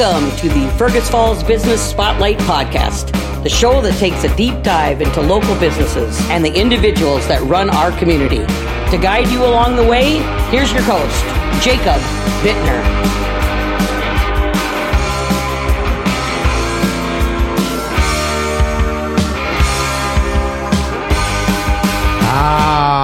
Welcome to the Fergus Falls Business Spotlight Podcast, the show that takes a deep dive into local businesses and the individuals that run our community. To guide you along the way, here's your host, Jacob Bittner. Ah,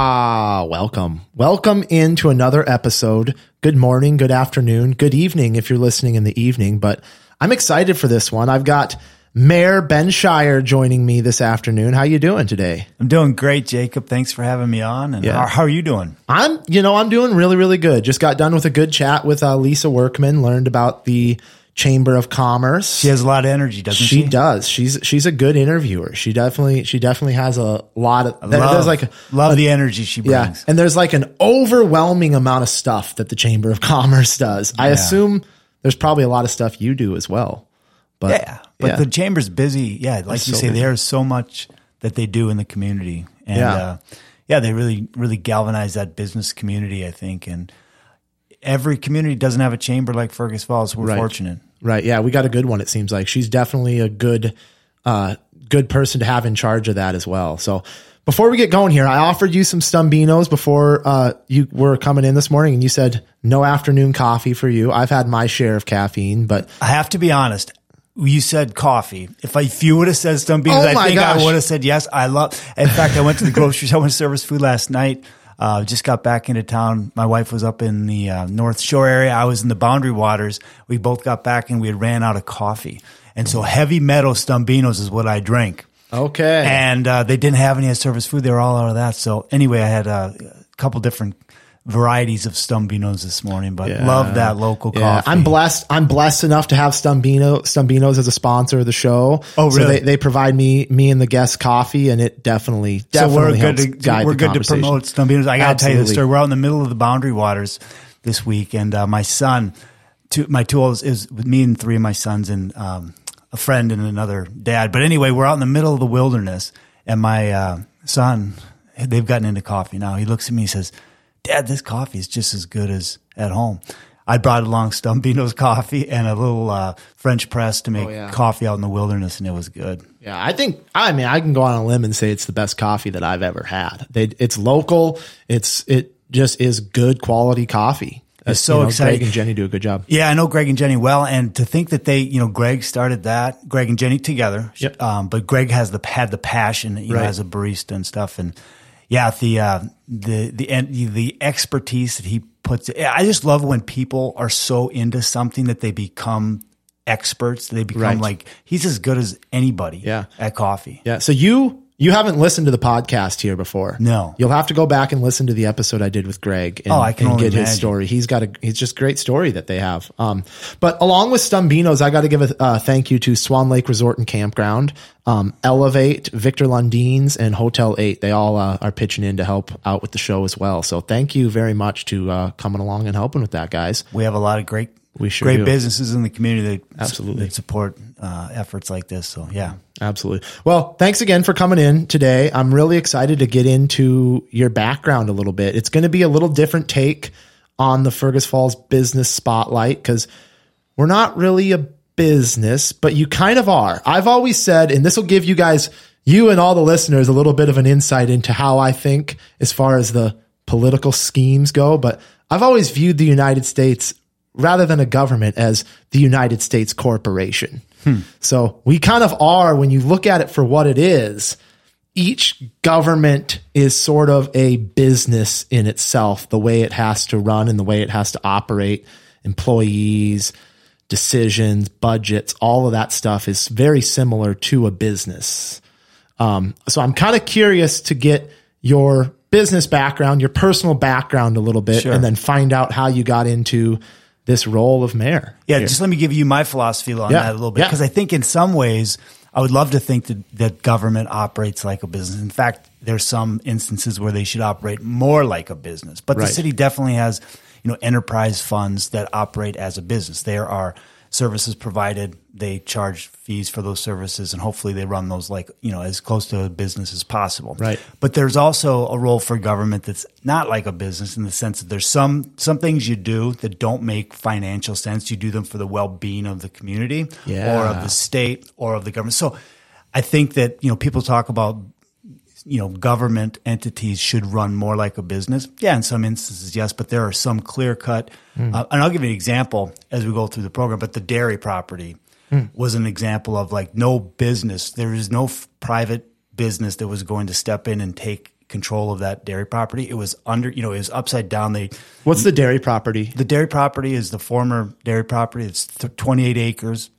welcome. Welcome into another episode. Good morning, good afternoon, good evening if you're listening in the evening, but I'm excited for this one. I've got Mayor Ben Schierer joining me this afternoon. How you doing today? I'm doing great, Jacob. Thanks for having me on. And Yeah. how, how are you doing? I'm, you know, I'm doing really, really good. Just got done with a good chat with uh, Lisa Workman, learned about the Chamber of Commerce. She has a lot of energy, doesn't she? she does. She's she's a good interviewer. She definitely she definitely has a lot of there- Love, there's like a, love the energy she brings. Yeah. And there's like an overwhelming amount of stuff that the Chamber of Commerce does. I assume there's probably a lot of stuff you do as well. But Yeah, but yeah. the chamber's busy. Yeah, like It's you so say, busy. there's so much that they do in the community, and Yeah. uh, yeah, they really, really galvanize that business community. I think, and every community doesn't have a chamber like Fergus Falls. We're Right. fortunate. Right. Yeah, we got a good one, it seems like. She's definitely a good uh good person to have in charge of that as well. So before we get going here, I offered you some Stumbeano's before uh, you were coming in this morning, and you said no afternoon coffee for you. I've had my share of caffeine, but I have to be honest. You said coffee. If I, if you would have said Stumbeano's, Oh I think gosh. I would have said yes. I love. In fact, I went to the grocery store. I went to service food last night. Uh, just got back into town. My wife was up in the uh, North Shore area. I was in the Boundary Waters. We both got back and we had ran out of coffee. And so heavy metal Stumbeano's is what I drank. okay. And uh, they didn't have any at service food. They were all out of that. So anyway, I had a couple different varieties of Stumbeano's this morning, but love that local Yeah, coffee. I'm blessed. I'm blessed enough to have Stumbeano Stumbeano's as a sponsor of the show. Oh, So really? they, they provide me me and the guest coffee, and it definitely So definitely we're good to we're good to promote Stumbeano's. I got to tell you the story. We're out in the middle of the Boundary Waters this week, and uh, my son, two, my two oldest is with me and three of my sons and um, a friend and another dad. But anyway, we're out in the middle of the wilderness, and my uh, son, they've gotten into coffee now. He looks at me, and says, "Dad, this coffee is just as good as at home." I brought along Stumbeano's coffee and a little uh, French press to make Oh, yeah. coffee out in the wilderness, and it was good. Yeah, I think I mean I can go on a limb and say it's the best coffee that I've ever had. They, it's local. It's it just is good quality coffee. It's so You exciting. Greg and Jenny do a good job. Yeah, I know Greg and Jenny well, and to think that they, you know, Greg started that, Greg and Jenny together. Yep. Um, but Greg has the had the passion, you know, as a barista and stuff, and yeah, the uh, the the the expertise that he puts. I just love when people are so into something that they become experts. They become Right. like he's as good as anybody. Yeah. at coffee. Yeah. So you you haven't listened to the podcast here before. No. You'll have to go back and listen to the episode I did with Greg and, Oh, I can and get his story. He's got a he's just great story that they have. Um, but along with Stumbeano's, I got to give a uh, thank you to Swan Lake Resort and Campground, um, Elevate, Victor Lundeen's, and Hotel Eight. They all uh, are pitching in to help out with the show as well. So thank you very much to uh, coming along and helping with that, guys. We have a lot of great, We sure great do. businesses in the community that Absolutely. that support uh, efforts like this. So yeah. Absolutely. Well, thanks again for coming in today. I'm really excited to get into your background a little bit. It's going to be a little different take on the Fergus Falls business spotlight because we're not really a business, but you kind of are. I've always said, and this will give you guys, you and all the listeners, a little bit of an insight into how I think as far as the political schemes go. But I've always viewed the United States rather than a government as the United States corporation. So we kind of are, when you look at it for what it is, each government is sort of a business in itself, the way it has to run and the way it has to operate, employees, decisions, budgets, all of that stuff is very similar to a business. Um, so I'm kind of curious to get your business background, your personal background a little bit, Sure. and then find out how you got into this role of mayor. Yeah, here. just let me give you my philosophy on Yeah, that a little bit yeah. because I think in some ways I would love to think that, that government operates like a business. In fact, there's some instances where they should operate more like a business. But Right. the city definitely has, you know, enterprise funds that operate as a business. There are services provided, they charge fees for those services, and hopefully they run those like you know as close to a business as possible. Right. But there's also a role for government that's not like a business in the sense that there's some some things you do that don't make financial sense. You do them for the well being of the community Yeah. or of the state or of the government. So I think that you know people talk about you know government entities should run more like a business. Yeah, in some instances, yes, but there are some clear cut. Uh, and I'll give you an example as we go through the program. But the dairy property was an example of like no business. There is no f- private business that was going to step in and take control of that dairy property. It was under, you know, it was upside down. They What's the dairy property? the dairy property is the former dairy property. It's th- 28 acres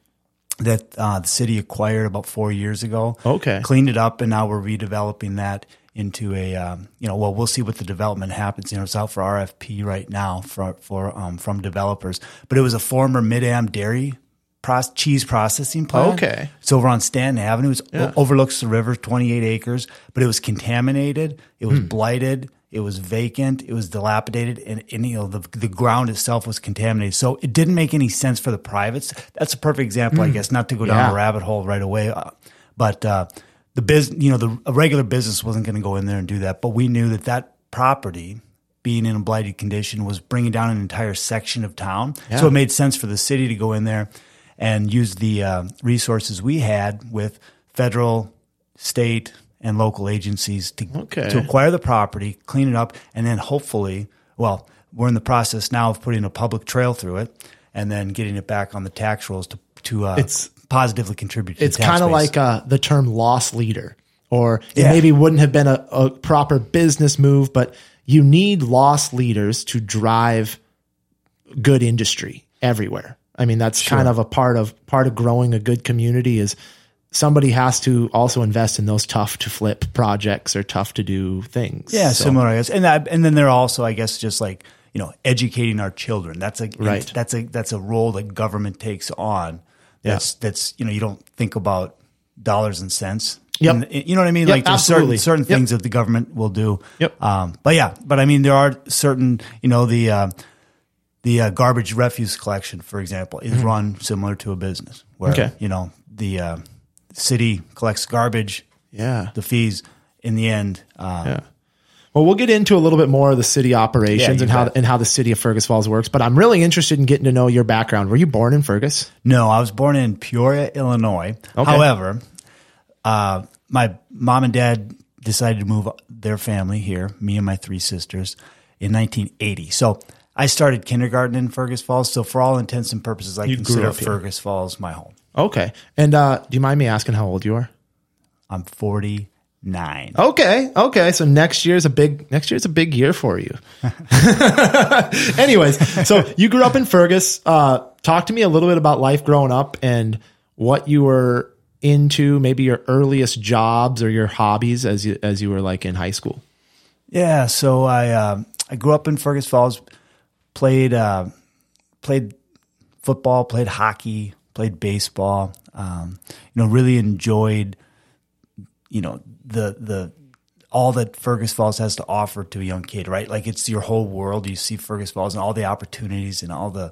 that uh, the city acquired about four years ago. Okay. Cleaned it up, and now we're redeveloping that into a, um, you know, well, we'll see what the development happens. You know, it's out for RFP right now for, for um, from developers. But it was a former Mid-Am dairy cheese processing plant. Okay. It's over on Stanton Avenue. It overlooks the river, 28 acres, but it was contaminated. It was blighted. It was vacant. It was dilapidated, and, and you know the the ground itself was contaminated. So it didn't make any sense for the privates. That's a perfect example, I guess. Not to go down Yeah. a rabbit hole right away, uh, but uh, the business, you know, the a regular business wasn't going to go in there and do that. But we knew that that property being in a blighted condition was bringing down an entire section of town. So it made sense for the city to go in there and use the uh, resources we had with federal, state, and local agencies to, Okay. to acquire the property, clean it up, and then hopefully, well, we're in the process now of putting a public trail through it and then getting it back on the tax rolls to, to uh, It's- positively contribute to It's kind of like uh, the term loss leader, or it Yeah. maybe wouldn't have been a, a proper business move, but you need loss leaders to drive good industry everywhere. I mean, that's kind of a part of part of growing a good community is somebody has to also invest in those tough to flip projects or tough to do things. Yeah, So- similar, I guess. And and then they're also, I guess, just like you know, educating our children. That's a Right. That's a that's a role that government takes on. That's that's you know, you don't think about dollars and cents. Yep. And, you know what I mean? Yep, like there's absolutely. certain certain Yep. things that the government will do. Yep. Um, but yeah, but I mean, there are certain you know the. Uh, the uh, garbage refuse collection, for example, is run similar to a business where Mm-hmm. Okay. you know the uh, city collects garbage, Yeah. the fees. In the end, uh, Yeah. Well, we'll get into a little bit more of the city operations you and how and how the city of Fergus Falls works. But I'm really interested in getting to know your background. Were you born in Fergus? No, I was born in Peoria, Illinois. Okay. However, uh, my mom and dad decided to move their family here, me and my three sisters, in 1980. So I started kindergarten in Fergus Falls. So for all intents and purposes, I grew consider. Fergus Falls my home. Okay. And uh, do you mind me asking how old you are? I'm 49. Okay. Okay. So next year's a big next year's a big year for you. Anyways, so you grew up in Fergus. Uh, talk to me a little bit about life growing up and what you were into, maybe your earliest jobs or your hobbies as you as you were like in high school. Yeah, so I uh, I grew up in Fergus Falls, played uh, played football, played hockey, played baseball. Um, you know, really enjoyed you know the the all that Fergus Falls has to offer to a young kid, right? Like it's your whole world. You see Fergus Falls and all the opportunities and all the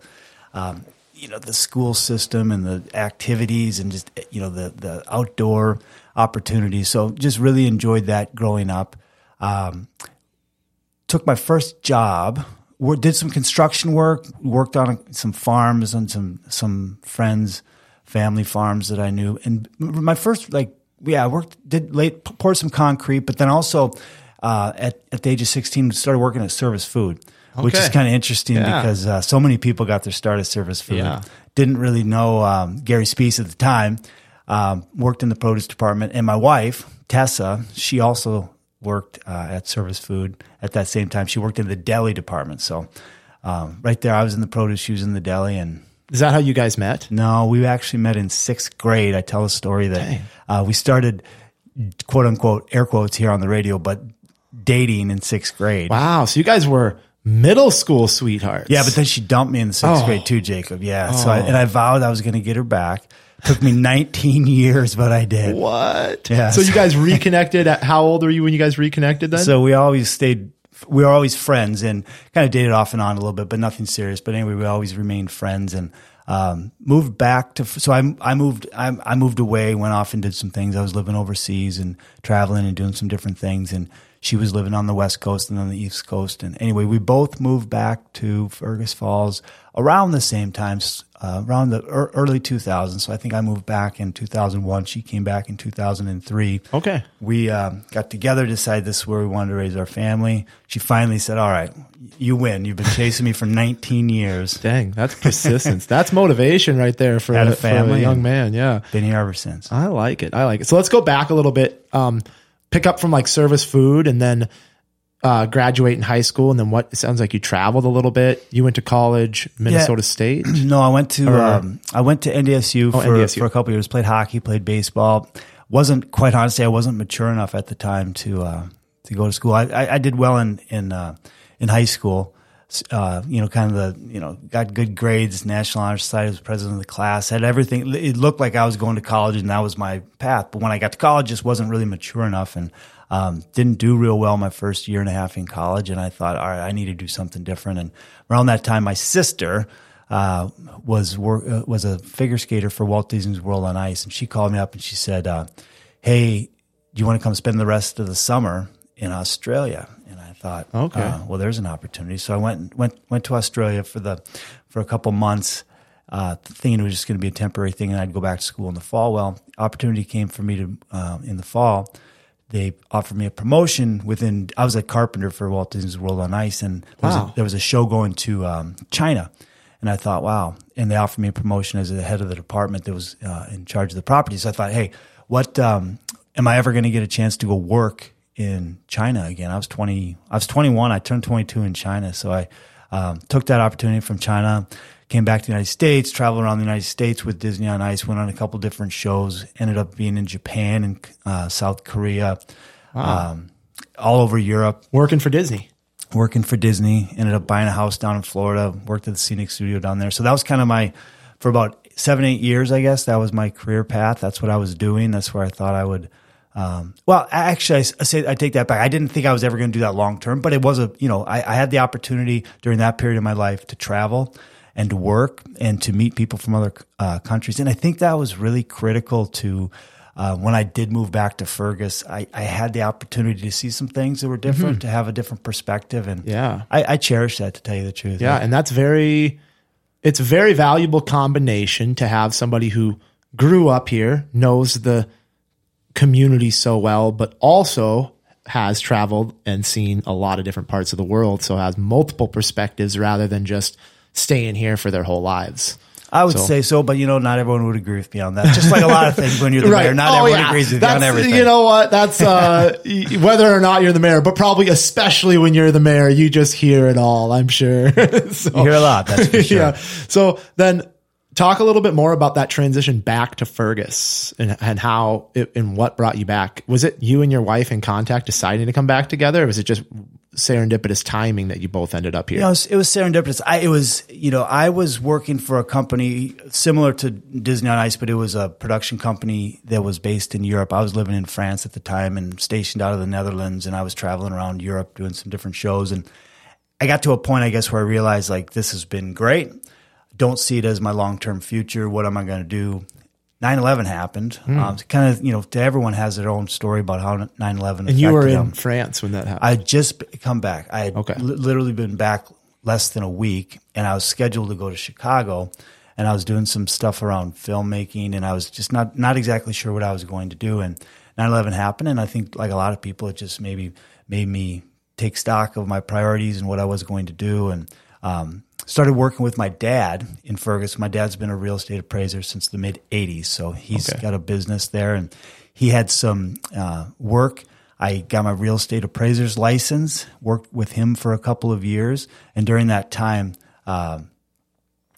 um, you know the school system and the activities and just you know the the outdoor opportunities. So just really enjoyed that growing up. Um, took my first job. Did some construction work. Worked on some farms and some some friends, family farms that I knew. And my first like yeah, I worked did late poured some concrete, but then also uh, at at the age of sixteen started working at Service Food, which is kind of interesting Yeah. because uh, so many people got their start at Service Food. Yeah. Didn't really know um, Gary Spees at the time. Um, worked in the produce department, and my wife Tessa, she also worked uh, at Service Food at that same time. She worked in the deli department. So um, right there, I was in the produce, she was in the deli, and Is that how you guys met? no, we actually met in sixth grade. I tell a story that uh, we started, quote unquote, air quotes here on the radio, but dating in sixth grade. Wow. So you guys were middle school sweethearts. Yeah, but then she dumped me in the sixth Oh. grade too, Jacob. Yeah. So I, and I vowed I was going to get her back. Took me 19 years, but I did. what? Yeah. So you guys reconnected. At, how old were you when you guys reconnected then? So we always stayed, we were always friends and kind of dated off and on a little bit, but nothing serious. But anyway, we always remained friends. And um, moved back to so I I moved I, I moved away, went off and did some things. I was living overseas and traveling and doing some different things, and she was living on the west coast and on the east coast. And anyway, we both moved back to Fergus Falls around the same time, uh, around the early 2000s. So I think I moved back in 2001. She came back in 2003. Okay. We um, got together, decided this is where we wanted to raise our family. She finally said, "All right, you win. You've been chasing me for 19 years." Dang, that's persistence. that's motivation right there for, a a, for family a young man. Yeah. Been here ever since. I like it. I like it. So let's go back a little bit. Um, pick up from like service food and then uh, graduate in high school. And then what? It sounds like you traveled a little bit. You went to college, Minnesota State. No, I went to um, I went to NDSU for, NDSU. for a couple years. Played hockey, played baseball. wasn't quite honestly, I wasn't mature enough at the time to uh, to go to school. I, I, I did well in in uh, in high school. Uh, you know, kind of the you know got good grades. National Honor Society was president of the class. Had everything. It looked like I was going to college, and that was my path. But when I got to college, just wasn't really mature enough, and um, didn't do real well my first year and a half in college. And I thought, all right, I need to do something different. And around that time, my sister uh, was uh, was a figure skater for Walt Disney's World on Ice, and she called me up and she said, uh, "Hey, do you want to come spend the rest of the summer in Australia?" And I thought, Okay. uh, well, there's an opportunity. So I went went went to Australia for the for a couple months, uh, thinking it was just going to be a temporary thing, and I'd go back to school in the fall. Well, opportunity came for me to uh, in the fall. They offered me a promotion within. I was a carpenter for Walt Disney's World on Ice, and there, was, a, there was a show going to um, China, and I thought, wow. And they offered me a promotion as the head of the department that was uh, in charge of the property. So I thought, hey, what um, am I ever going to get a chance to go work in China again? I was twenty. I was twenty one. I turned twenty two in China, so I um, took that opportunity from China. Came back to the United States, traveled around the United States with Disney on Ice, went on a couple different shows, ended up being in Japan and uh, South Korea, um, all over Europe Working for Disney. working for Disney. Ended up buying a house down in Florida. Worked at the Scenic Studio down there. So that was kind of my for about seven, eight years, I guess. That was my career path. That's what I was doing. That's where I thought I would. Um, well, actually, I say I take that back. I didn't think I was ever going to do that long term, but it was a you know I, I had the opportunity during that period of my life to travel and to work and to meet people from other uh, countries, and I think that was really critical to. Uh, when I did move back to Fergus, I, I had the opportunity to see some things that were different, to have a different perspective, and Yeah. I, I cherish that to tell you the truth. Yeah, and that's very it's a very valuable combination to have somebody who grew up here, knows the community so well, but also has traveled and seen a lot of different parts of the world, so has multiple perspectives rather than just staying here for their whole lives. I would So- say so, but you know, not everyone would agree with me on that. Just like a lot of things when you're the mayor, not Oh, everyone yeah. agrees with you on everything. You know what? That's uh, whether or not you're the mayor, but probably especially when you're the mayor, you just hear it all. I'm sure. so, You hear a lot, that's for sure. yeah. So then, talk a little bit more about that transition back to Fergus and, and how it, and what brought you back. Was it you and your wife in contact deciding to come back together, or was it just serendipitous timing that you both ended up here? You know, it was, it was serendipitous. I, it was, you know, I was working for a company similar to Disney on Ice, but it was a production company that was based in Europe. I was living in France at the time and stationed out of the Netherlands, and I was traveling around Europe doing some different shows. And I got to a point, I guess, where I realized like this has been great. Don't see it as my long term future. What am I going to do? 9-11 happened. Um, kind of, you know, to everyone has their own story about how 9-11 and you were in them. France when that happened. I had just come back. I had Okay. li- literally been back less than a week, and I was scheduled to go to Chicago, and I was doing some stuff around filmmaking, and I was just not not exactly sure what I was going to do. And 9/11 happened, and I think like a lot of people, it just maybe made me take stock of my priorities and what I was going to do, and um, started working with my dad in Fergus. My dad's been a real estate appraiser since the mid 80s, so he's Okay. got a business there, and he had some uh, work. I got my real estate appraiser's license, worked with him for a couple of years, and during that time, uh,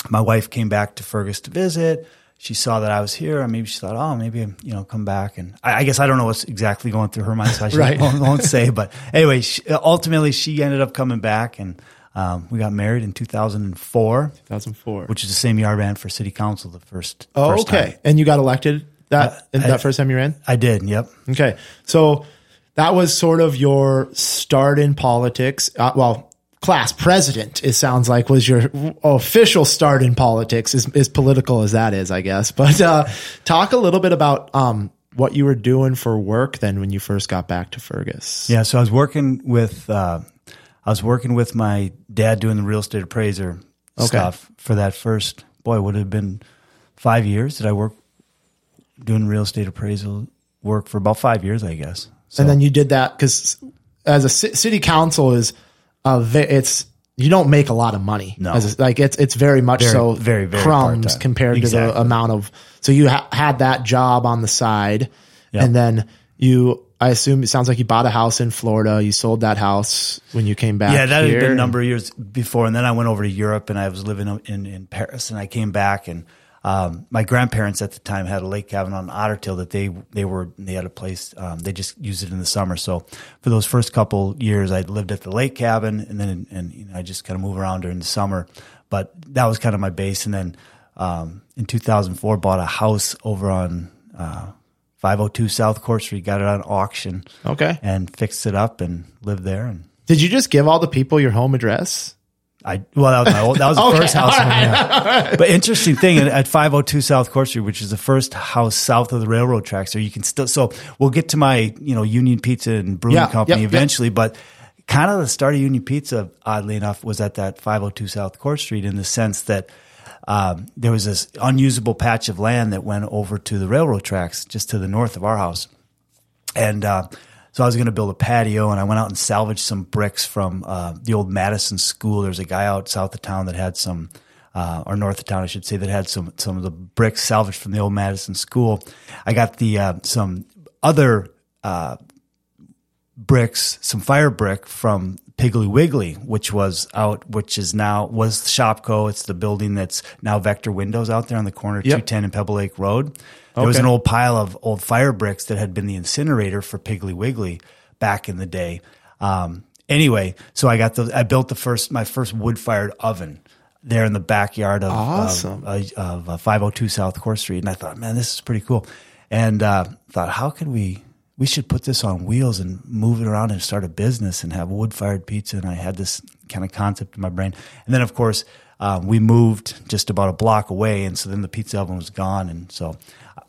my wife came back to Fergus to visit. She saw that I was here, and maybe she thought, "Oh, maybe you know, come back." And I, I guess I don't know what's exactly going through her mind, so I Right. won't, won't say. But anyway, she, ultimately, she ended up coming back, and um, we got married in 2004, 2004. which is the same year I ran for city council the first. oh, first okay. time. And you got elected that Uh, I- that first time you ran. I did. Yep. Okay. So that was sort of your start in politics. Uh, well, class president. It sounds like was your official start in politics, as, as political as that is, I guess. But uh, talk a little bit about um, what you were doing for work then when you first got back to Fergus. Yeah, so I was working with uh, I was working with my dad doing the real estate appraiser Okay. stuff for that first boy would have been five years. that I work doing real estate appraisal work for about five years, I guess. So, and then you did that because as a city council is a ve- it's you don't make a lot of money. No. As a- like it's it's very much Very, so very, very crumbs part-time. compared to the amount of. So you ha- had that job on the side, Yep. and then you. I assume it sounds like you bought a house in Florida. You sold that house when you came back. yeah, that here. had been a number of years before, and then I went over to Europe and I was living in in Paris, and I came back and. Um, my grandparents at the time had a lake cabin on Ottertail that they they were they had a place um, they just used it in the summer. So for those first couple years, I lived at the lake cabin, and then and you know, I just kind of move around during the summer. But that was kind of my base. And then um, in 2004, bought a house over on uh, 502 South Court Street. Got it on auction. Okay. and fixed it up and lived there and. Did you just give all the people your home address? I well, that was my old, that was the Okay, first house. all right, yeah. But interesting thing at- at 502 South Court Street, which is the first house south of the railroad tracks, so you can still. So we'll get to my you know Union Pizza and Brewing Yeah, Company yep, yep. eventually, but kind of the start of Union Pizza, oddly enough, was at that 502 South Court Street in the sense that. Um, there was this unusable patch of land that went over to the railroad tracks just to the north of our house. And uh, so I was going to build a patio, and I went out and salvaged some bricks from uh, the old Madison School. There's a guy out south of town that had some, uh, or north of town, I should say, that had some some of the bricks salvaged from the old Madison School. I got the uh, some other uh, bricks, some fire brick from Piggly Wiggly, which was out, which is now was Shopko. It's the building that's now Vector Windows out there on the corner, two ten and Pebble Lake Road. There was an old pile of old fire bricks that had been the incinerator for Piggly Wiggly back in the day. Um, anyway, so I got those. I built the first my first wood fired oven there in the backyard of Awesome. of, uh, of uh, 502 South Court Street, and I thought, man, this is pretty cool. And uh, thought, how could we? We should put this on wheels and move it around and start a business and have wood fired pizza. And I had this kind of concept in my brain. And then, of course, um, we moved just about a block away, and so then the pizza oven was gone. And so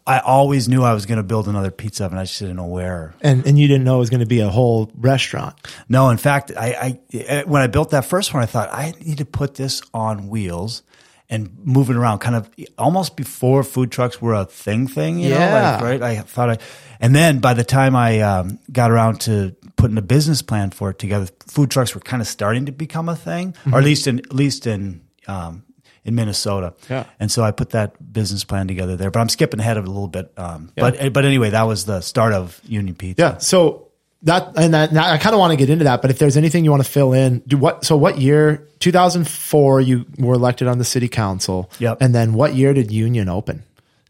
I always knew I was going to build another pizza oven. I just didn't know where. And and you didn't know it was going to be a whole restaurant. No, in fact, I, I when I built that first one, I thought I need to put this on wheels and moving around, kind of almost before food trucks were a thing. Thing, you know, Yeah. like, right? I thought I, and then by the time I um, got around to putting a business plan for it together, food trucks were kind of starting to become a thing, or at least in at least in um, in Minnesota. Yeah. And so I put that business plan together there, but I'm skipping ahead of it a little bit. Um, But but anyway, that was the start of Union Pizza. Yeah. So that and that I kind of want to get into that, but if there's anything you want to fill in, do what? So what year? 2004, you were elected on the city council. Yep. And then what year did Union open?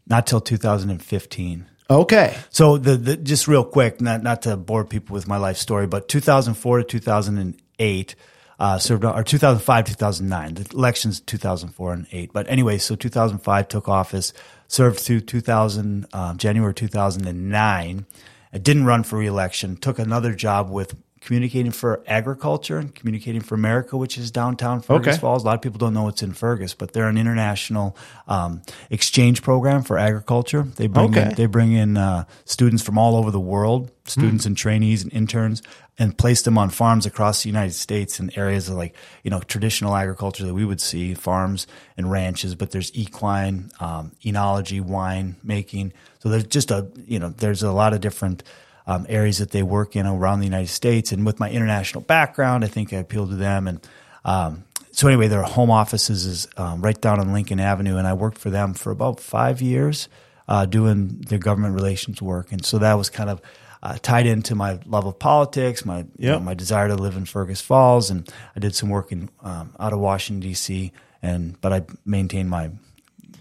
Not till 2015. Okay. So the, the just real quick, not not to bore people with my life story, but 2004 to 2008 uh, served or 2005 2009. The elections 2004 and 8. But anyway, so 2005 took office, served through 2000 um, January 2009. I didn't run for reelection. Took another job with communicating for agriculture and communicating for America, which is downtown Fergus Okay. Falls. A lot of people don't know it's in Fergus, but they're an international um, exchange program for agriculture. They bring Okay. in, they bring in uh, students from all over the world, students and trainees and interns, and place them on farms across the United States in areas of like you know traditional agriculture that we would see farms and ranches. But there's equine, um, enology, wine making. So there's just a you know there's a lot of different. Um, areas that they work in around the United States, and with my international background, I think I appeal to them. And um, so, anyway, their home offices is um, right down on Lincoln Avenue, and I worked for them for about five years uh, doing their government relations work, and so that was kind of uh, tied into my love of politics, my you know, my desire to live in Fergus Falls, and I did some work in um, out of Washington D.C. and but I maintained my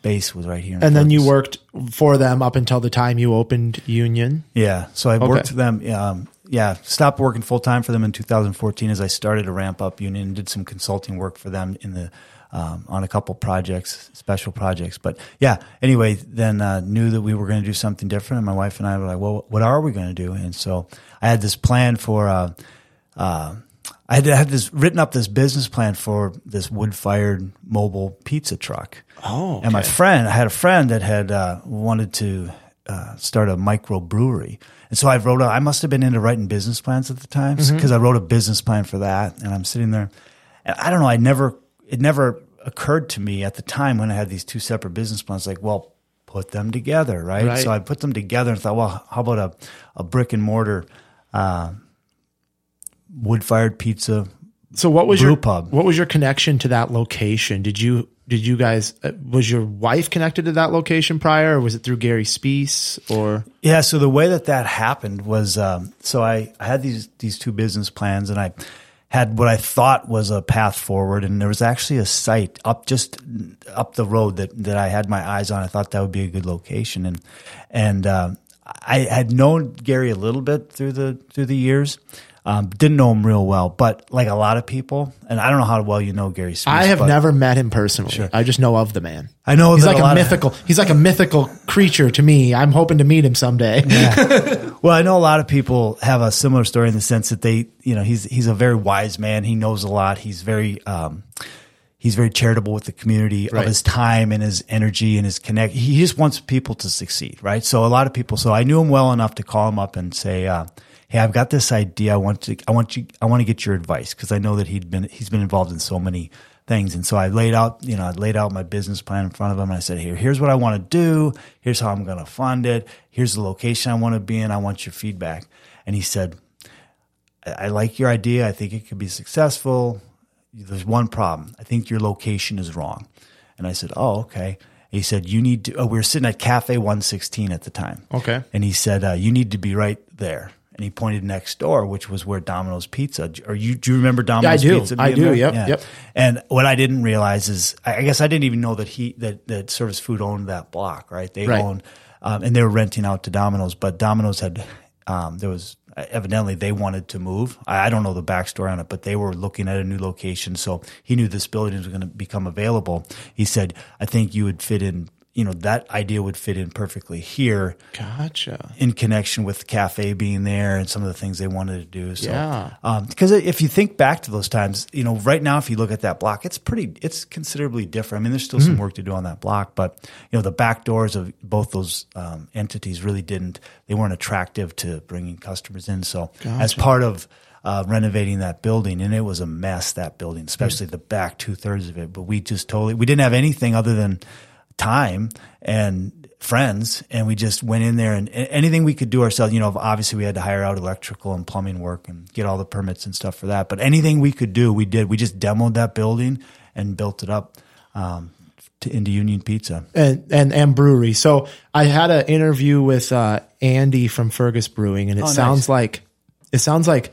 base was right here. And then you worked for them up until the time you opened Union. Yeah. So I worked for them. Um, yeah, stopped working full time for them in 2014 as I started to ramp up Union and did some consulting work for them in the um, on a couple projects, special projects. But yeah, anyway, then uh, knew that we were going to do something different, and my wife and I were like, "Well, what are we going to do?" And so I had this plan for. Uh, uh, I had, had this written up this business plan for this wood fired mobile pizza truck. Oh, and my friend, I had a friend that had uh, wanted to uh, start a microbrewery. And so I wrote, a, I must have been into writing business plans at the time because Mm-hmm. I wrote a business plan for that. And I'm sitting there and I don't know, I never, it never occurred to me at the time when I had these two separate business plans, like, well, put them together, right? Right. So I put them together and thought, well, how about a, a brick and mortar, uh, wood fired pizza So what was brew your pub. what was your connection to that location? Did you did you guys uh, was your wife connected to that location prior, or was it through Gary Spees? Or Yeah. So the way that that happened was, um, so I, I had these these two business plans, and I had what I thought was a path forward, and there was actually a site up just up the road that that I had my eyes on. I thought that would be a good location, and and um, I had known Gary a little bit through the through the years. Um, didn't know him real well, but like a lot of people, and I don't know how well you know Gary. I have but never met him personally. I just know of the man. I know he's like a a, lot of- mythical. he's like a mythical creature to me. I'm hoping to meet him someday. Well, I know a lot of people have a similar story in the sense that they, you know, he's he's a very wise man. He knows a lot. He's very um, he's very charitable with the community Right. of his time and his energy and his connect. He just wants people to succeed, right? So a lot of people. So I knew him well enough to call him up and say, uh, "Hey, I've got this idea. I want to, I want you, I want to get your advice because I know that he'd been he's been involved in so many." Things and so I laid out, you know, I laid out my business plan in front of him. And I said, "Here, here's what I want to do. Here's how I'm going to fund it. Here's the location I want to be in. I want your feedback." And he said, I, I like your idea. I think it could be successful. There's one problem. I think your location is wrong. And I said, Oh, okay. He said, You need to, oh, we were sitting at Cafe 116 at the time. Okay. And he said, uh, You need to be right there. And he pointed next door, which was where Domino's Pizza, or you, do you remember Domino's do. Pizza? I do. there? Yep, yep. And what I didn't realize is, I I guess I didn't even know that he, that, that Service Food owned that block, right? They Right. owned, um, and they were renting out to Domino's, but Domino's had, um, there was, evidently they wanted to move. I, I don't know the backstory on it, but they were looking at a new location. So he knew this building was going to become available. He said, I think you would fit in, you know, that idea would fit in perfectly here Gotcha. in connection with the cafe being there and some of the things they wanted to do. So, Yeah. um, because if you think back to those times, you know, right now, if you look at that block, it's pretty, it's considerably different. I mean, there's still some work to do on that block, but you know, the back doors of both those um, entities really didn't, they weren't attractive to bringing customers in. So, as part of uh, renovating that building, and it was a mess that building, especially the back two thirds of it. But we just totally, we didn't have anything other than time and friends and we just went in there and anything we could do ourselves you know obviously we had to hire out electrical and plumbing work and get all the permits and stuff for that but anything we could do we did we just demoed that building and built it up um, to, into union pizza and and and brewery. So I had an interview with uh, Andy from Fergus Brewing, and it Oh, nice. sounds like it sounds like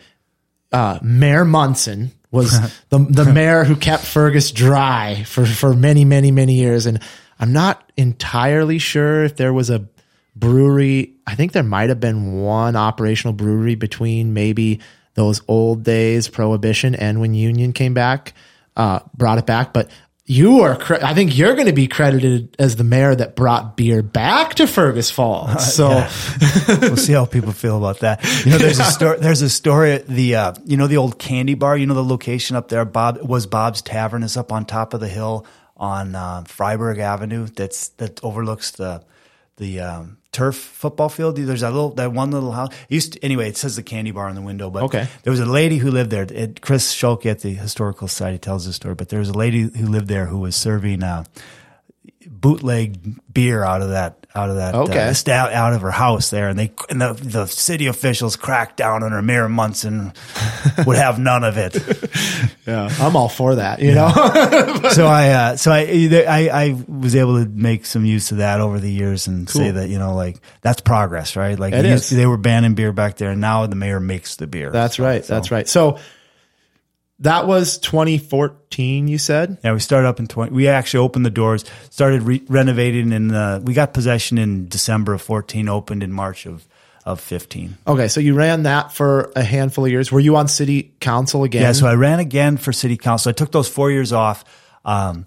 uh, Mayor Munson was the the mayor who kept Fergus dry for for many many many years, and I'm not entirely sure if there was a brewery. I think there might have been one operational brewery between maybe those old days, Prohibition, and when Union came back, uh, brought it back. But you are, cre- I think you're going to be credited as the mayor that brought beer back to Fergus Falls. So we'll see how people feel about that. You know, there's a story. There's a story. The uh, you know the old candy bar. You know the location up there. Bob was Bob's Tavern. is up on top of the hill on uh, Friberg Avenue. That's that overlooks the the um, turf football field. There's that little that one little house. It used to, anyway. It says the candy bar on the window. But Okay. there was a lady who lived there. It, Chris Schulke at the Historical Society tells this story. But there was a lady who lived there who was serving. Uh, bootleg beer out of that out of that Okay. uh, sta- out of her house there, and they and the the city officials cracked down on her. Mayor Munson would have none of it. yeah, I'm all for that, you know? so I uh, so I, I I was able to make some use of that over the years and say that you know like that's progress, right? Like used they were banning beer back there, and now the mayor makes the beer. That's So- right. so- That's right. So that was 2014, you said? Yeah, we started up in 20. We actually opened the doors, started re- renovating, and uh, we got possession in December of 14, opened in March of, of 15. Okay. So you ran that for a handful of years. Were you on city council again? Yeah, so I ran again for city council. I took those four years off um,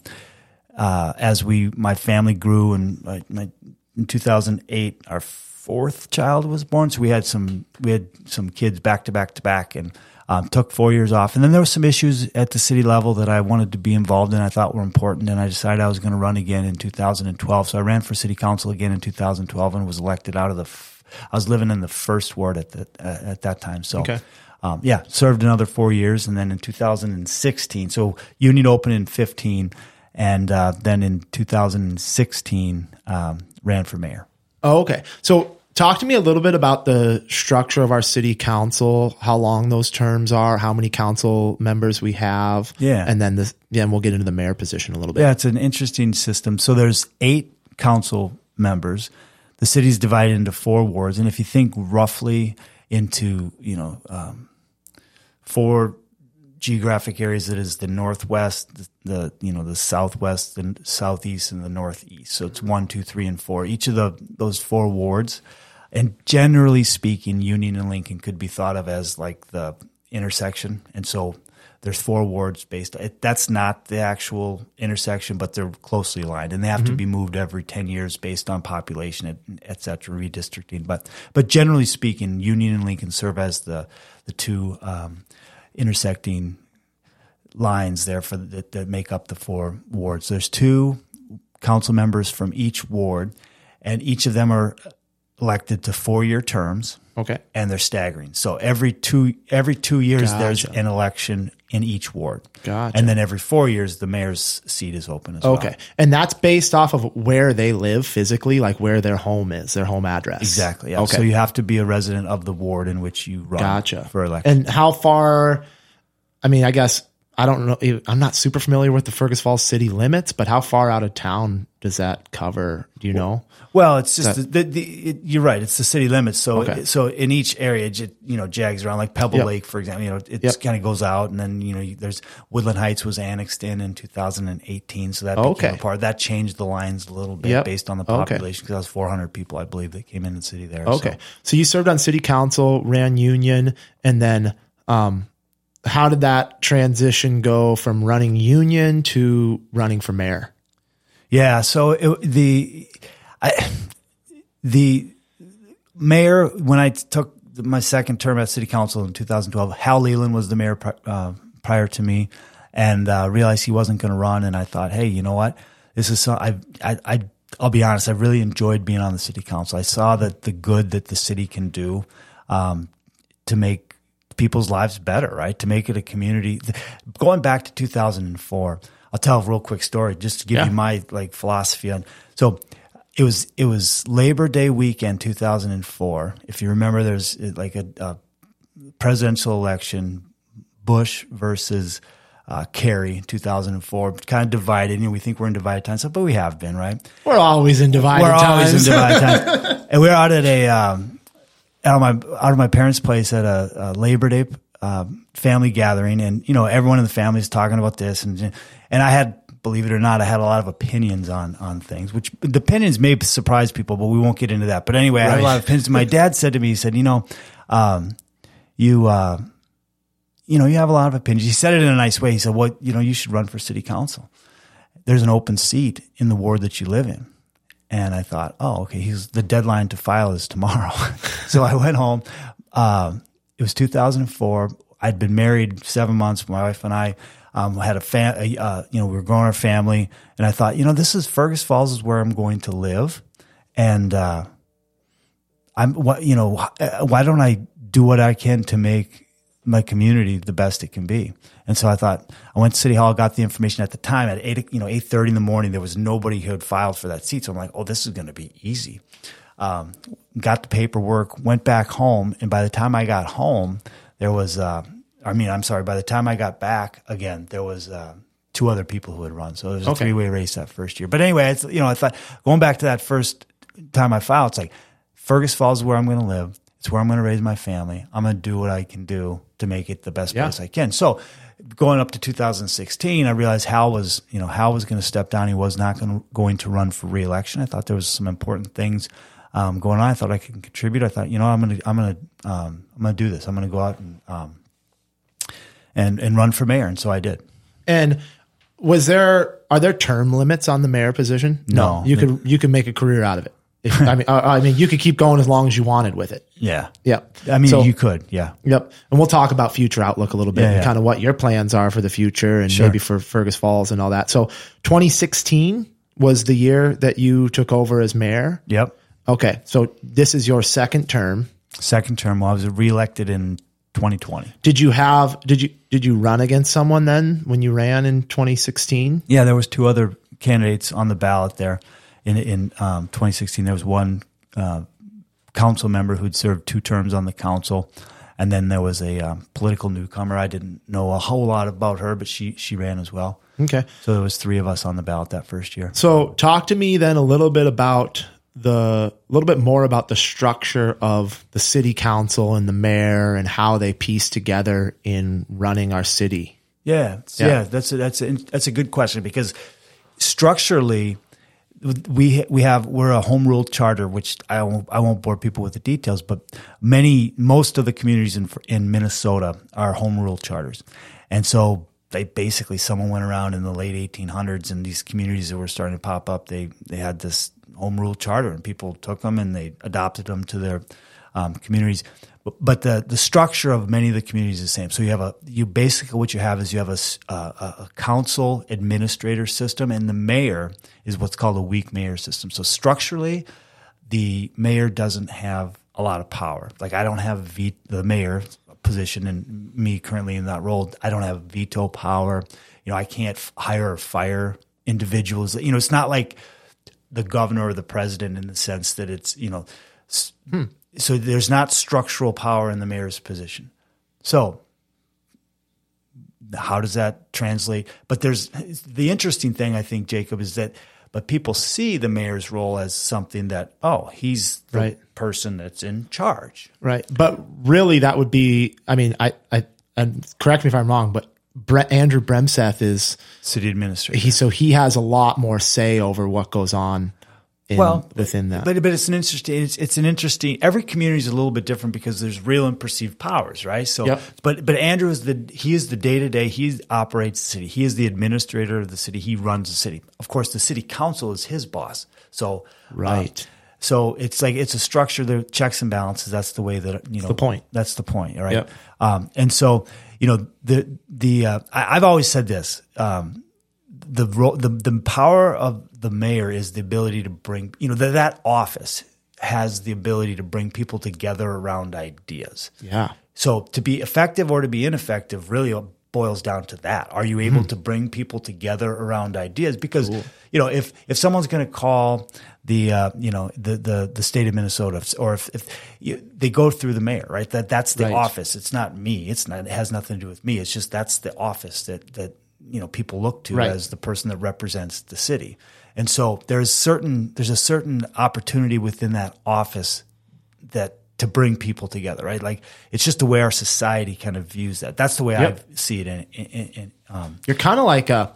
uh, as we my family grew, and my, my, in 2008, our fourth child was born. So we had some we had some kids back to back to back, and Um, took four years off, and then there were some issues at the city level that I wanted to be involved in. I thought were important, and I decided I was going to run again in 2012. So I ran for city council again in 2012 and was elected out of the. F- I was living in the first ward at the uh, at that time. So. Okay. Um, yeah, served another four years, and then in 2016, so union opened in 15, and uh, then in 2016 um, ran for mayor. Oh, okay. So talk to me a little bit about the structure of our city council, how long those terms are, how many council members we have. Yeah. And then this, then we'll get into the mayor position a little bit. Yeah, it's an interesting system. So there's eight council members. The city's divided into four wards, and if you think roughly into you know um, four geographic areas, that is the northwest, the, the you know the southwest, the southeast, and the northeast. So it's one, two, three, and four. Each of the those four wards, and generally speaking, Union and Lincoln could be thought of as like the intersection, and so there's four wards based. It, that's not the actual intersection, but they're closely aligned, and they have to be moved every ten years based on population, et, et cetera, redistricting. But but generally speaking, Union and Lincoln serve as the the two um, intersecting lines there for that, that make up the four wards. There's two council members from each ward, and each of them are elected to four year terms Okay. and they're staggering. So every two every two years there's an election in each ward. Gotcha. And then every four years the mayor's seat is open as Okay. well. Okay. And that's based off of where they live physically, like where their home is, their home address. Exactly. Yeah. Okay. So you have to be a resident of the ward in which you run Gotcha. for election. And how far? I mean, I guess I don't know. I'm not super familiar with the Fergus Falls city limits, but how far out of town does that cover? Do you know? Well, it's just the, the, the it, you're right. It's the city limits. So Okay. so in each area, it you know jags around like Pebble Yep. Lake, for example. You know, it Yep. kind of goes out, and then you know there's Woodland Heights was annexed in in 2018, so that Okay. became part. That changed the lines a little bit Yep. based on the population because that was 400 people, I believe, that came in the city there. Okay. So, So, you served on city council, ran union, and then um, how did that transition go from running union to running for mayor? yeah. So it, the I, the mayor when I took my second term at city council in 2012, Hal Leland was the mayor uh, prior to me, and uh, realized he wasn't going to run. And I thought, hey, you know what? This is so I I. I I'll be honest. I really enjoyed being on the city council. I saw that the good that the city can do um, to make people's lives better, right? To make it a community. Going back to 2004, I'll tell a real quick story just to give Yeah. you my like philosophy on. So it was it was Labor Day weekend 2004. If you remember, there's like a, a presidential election, Bush versus uh, Kerry, 2004, kind of divided. You know, we think we're in divided times, but we have been, right? We're always in divided we're times. always in divided times. and we we're out at a um, out of my out of my parents' place at a, a Labor Day um, family gathering, and you know everyone in the family is talking about this, and and I had. Believe it or not, I had a lot of opinions on on things, which the opinions may surprise people, but we won't get into that. But anyway, I had a lot of opinions. My dad said to me, he said, "You know, um, you uh, you know, you have a lot of opinions." He said it in a nice way. He said, "What you know, you should run for city council. There's an open seat in the ward that you live in." And I thought, oh, okay, he's the deadline to file is tomorrow. so I went home. Um, it was 2004. I'd been married seven months. My wife and I um, had a fam- uh, you know, we were growing our family, and I thought, you know, this is Fergus Falls is where I'm going to live, and uh, I'm what you know, why don't I do what I can to make my community the best it can be? And so I thought I went to City Hall, got the information at the time at eight, you know, eight thirty in the morning. There was nobody who had filed for that seat, so I'm like, oh, this is going to be easy. Um, got the paperwork, went back home, and by the time I got home, there was, uh, I mean, I'm sorry, by the time I got back again, there was. Uh, Two other people who had run, so it was a Okay. three-way race that first year. But anyway, it's, you know, I thought going back to that first time I filed, it's like Fergus Falls is where I'm going to live. It's where I'm going to raise my family. I'm going to do what I can do to make it the best Yeah. place I can. So going up to 2016, I realized Hal was, you know, Hal was going to step down. He was not going to, going to run for reelection. I thought there was some important things um, going on. I thought I could contribute. I thought, you know, I'm going to, I'm going to, um, I'm going to do this. I'm going to go out and, um, and, and run for mayor. And so I did. And was there are there term limits on the mayor position? No. you could you could make a career out of it. If, I mean, uh, I mean, you could keep going as long as you wanted with it. Yeah. yeah. I mean, So- you could. Yeah. Yep. And we'll talk about future outlook a little bit Yeah, and yeah. kind of what your plans are for the future and maybe for Fergus Falls and all that. So 2016 was the year that you took over as mayor. Yep. Okay. So this is your second term. Second term. Well, I was reelected in 2020. Did you have, did you, did you run against someone then when you ran in 2016? Yeah, there was two other candidates on the ballot there. In in um, 2016, there was one uh, council member who'd served two terms on the council, and then there was a um, political newcomer. I didn't know a whole lot about her, but she she ran as well. Okay. So there was three of us on the ballot that first year. So talk to me then a little bit about the a little bit more about the structure of the city council and the mayor and how they piece together in running our city. Yeah, Yeah. yeah, that's a, that's a, that's a good question because structurally, we we have we're a home rule charter, which I won't I won't bore people with the details, but many most of the communities in in Minnesota are home rule charters, and so they basically someone went around in the late 1800s and these communities that were starting to pop up, they they had this home rule charter and people took them and they adopted them to their um, communities. But, the the structure of many of the communities is the same. So you have a you basically what you have is you have a, a- a council administrator system, and the mayor is what's called a weak mayor system. So structurally, the mayor doesn't have a lot of power. Like I don't have ve- the mayor position, and me currently in that role, I don't have veto power. You know, I can't hire or fire individuals. You know, it's not like the governor or the president in the sense that it's you know s- hmm. So there's not structural power in the mayor's position so how does that translate but there's the interesting thing i think jacob is that but people see the mayor's role as something that oh he's the Right. person that's in charge Right. But really that would be I mean, I I and correct me if I'm wrong, but Andrew Bremseth is city administrator he so he has a lot more say over what goes on in, well within that. but but it's an interesting it's, it's an interesting every community is a little bit different because there's real and perceived powers right so Yep. but but andrew is the he is the day-to-day he operates the city he is the administrator of the city he runs the city of course the city council is his boss so uh, Right. so it's like it's a structure the checks and balances that's the way that you know the point. that's the point, all right? Yep. Um, and so, you know, the the uh, I, I've always said this: um, the the the power of the mayor is the ability to bring, you know, that that office has the ability to bring people together around ideas. yeah. So to be effective or to be ineffective really boils down to that. Are you able to bring people together around ideas? Because you know, if if someone's going to call the uh, you know the, the the state of Minnesota, or if, if you, they go through the mayor, right? That that's the Right. office. It's not me. It's not. It has nothing to do with me. It's just that's the office that that you know people look to Right. as the person that represents the city. And so there's certain there's a certain opportunity within that office that to bring people together, right? Like it's just the way our society kind of views that. That's the way Yep. I see it. In, in, in, um, You're kind of like a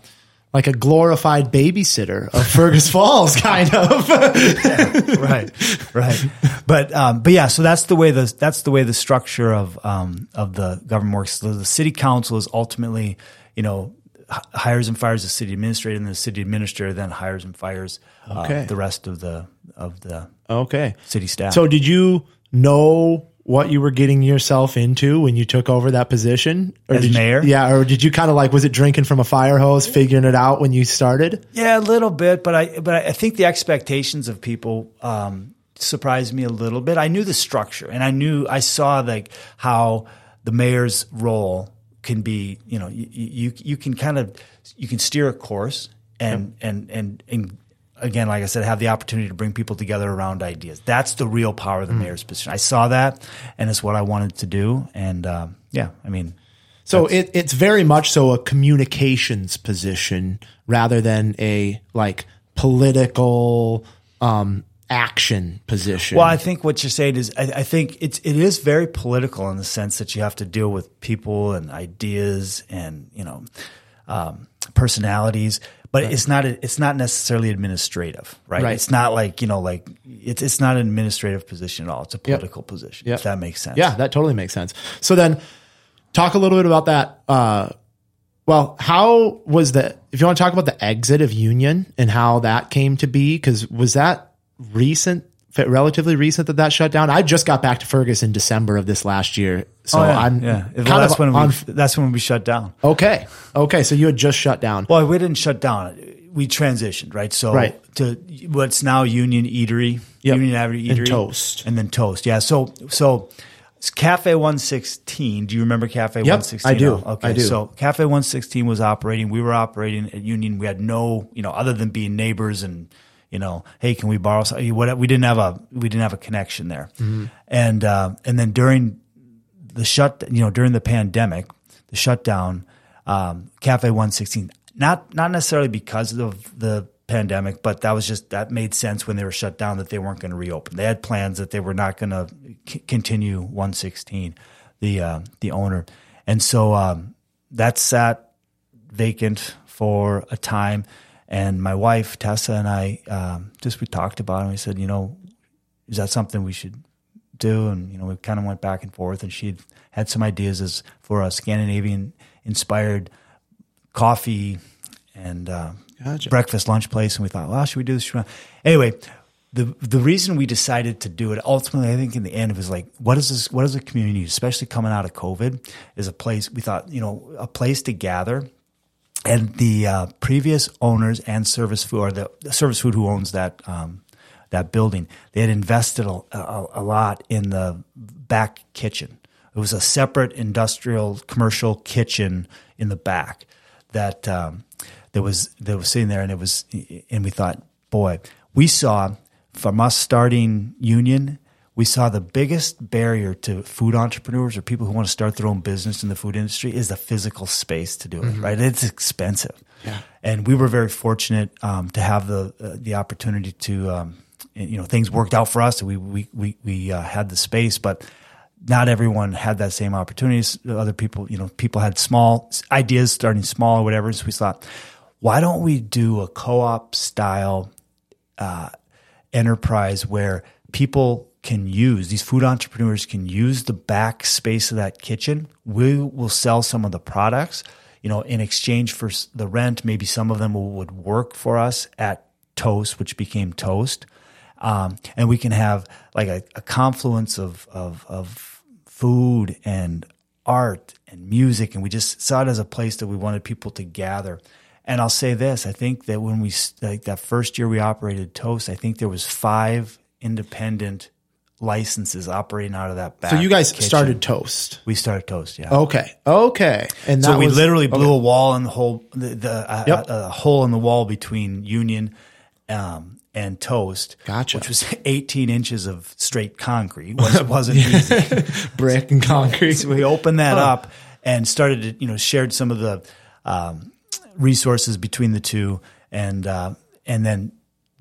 like a glorified babysitter of Fergus Falls, kind of. right, right. But um, but yeah, so that's the way the that's the way the structure of um, of the government works. The, the city council is ultimately, you know, hires and fires the city administrator, and the city administrator then hires and fires uh, the rest of the of the okay. city staff. So did you know what you were getting yourself into when you took over that position? Or As did you- mayor? yeah. Or did you kind of like, was it drinking from a fire hose, figuring it out when you started? Yeah, a little bit, but I but I think the expectations of people um, surprised me a little bit. I knew the structure, and I knew I saw like how the mayor's role can be. You know, you you, you can kind of you can steer a course, and and and and again, like I said, have the opportunity to bring people together around ideas. That's the real power of the mayor's position. I saw that, and it's what I wanted to do. And um, yeah, I mean, So it, it's very much so a communications position rather than a like political um, action position. Well, I think what you're saying is, I, I think it's it is very political in the sense that you have to deal with people and ideas and you know um, personalities, but it's not it's not necessarily administrative, right? Right. It's not like you know like it's it's not an administrative position at all. It's a political position. Yep. If that makes sense. Yeah, that totally makes sense. So then talk a little bit about that. Uh, well, how was the, if you want to talk about the exit of Union and how that came to be, because was that recent relatively recent that that shut down. I just got back to Fergus in December of this last year, so Oh, yeah, I'm yeah. Well, that's when we on. that's when we shut down. okay, okay. So you had just shut down. Well, we didn't shut down. We transitioned, right? So Right. to what's now Union Eatery, Yep. Union Avenue And Eatery, Toast. and then Toast. Yeah. So so it's Cafe One Sixteen. Do you remember Cafe One Sixteen? Oh, I do. Okay. I do. So Cafe One Sixteen was operating. We were operating at Union. We had no, you know, other than being neighbors and you know, hey, can we borrow? Something? What we didn't have a we didn't have a connection there, Mm-hmm. and uh, and then during the shut, you know, during the pandemic, the shutdown, um, Cafe One Sixteen, not not necessarily because of the pandemic, but that was just that made sense when they were shut down that they weren't going to reopen. They had plans that they were not going to c- continue One Sixteen, the uh, the owner, and so um, that sat vacant for a time. And my wife Tessa and I um, just we talked about it. and We said, you know, is that something we should do? And you know, we kind of went back and forth. And she had some ideas as for a Scandinavian inspired coffee and uh, Gotcha. breakfast lunch place. And we thought, well, should we do this? Anyway, the the reason we decided to do it ultimately, I think in the end, it was like, what is this? What is the community, especially coming out of COVID, is a place we thought, you know, a place to gather and the uh, previous owners and service food or the, the service food who owns that um, that building they had invested a, a, a lot in the back kitchen. It was a separate industrial commercial kitchen in the back that um, that was that was sitting there and it was and we thought boy we saw from us starting union we saw the biggest barrier to food entrepreneurs or people who want to start their own business in the food industry is the physical space to do it, right? It's expensive. Yeah. And we were very fortunate um, to have the uh, the opportunity to, um, you know, things worked out for us. We we we we uh, had the space, but not everyone had that same opportunities. Other people, you know, people had small ideas, starting small or whatever. So we thought, why don't we do a co-op style enterprise where people can use these food entrepreneurs can use the back space of that kitchen. We will sell some of the products you know in exchange for the rent. Maybe some of them would work for us at toast which became toast. Um, and we can have like a, a confluence of, of of food and art and music. And we just saw it as a place that we wanted people to gather. And I'll say this: I think that when we like that first year we operated Toast, I think there was five independent licenses operating out of that back. So you guys kitchen. started Toast. We started Toast, yeah. Okay. Okay. And so we was- literally blew a wall in the whole the, the a, Yep. a, a hole in the wall between Union um, and Toast. Gotcha. Which was 18 inches of straight concrete. It wasn't easy. brick and concrete. So we opened that up and started to, you know, shared some of the um, resources between the two, and uh, and then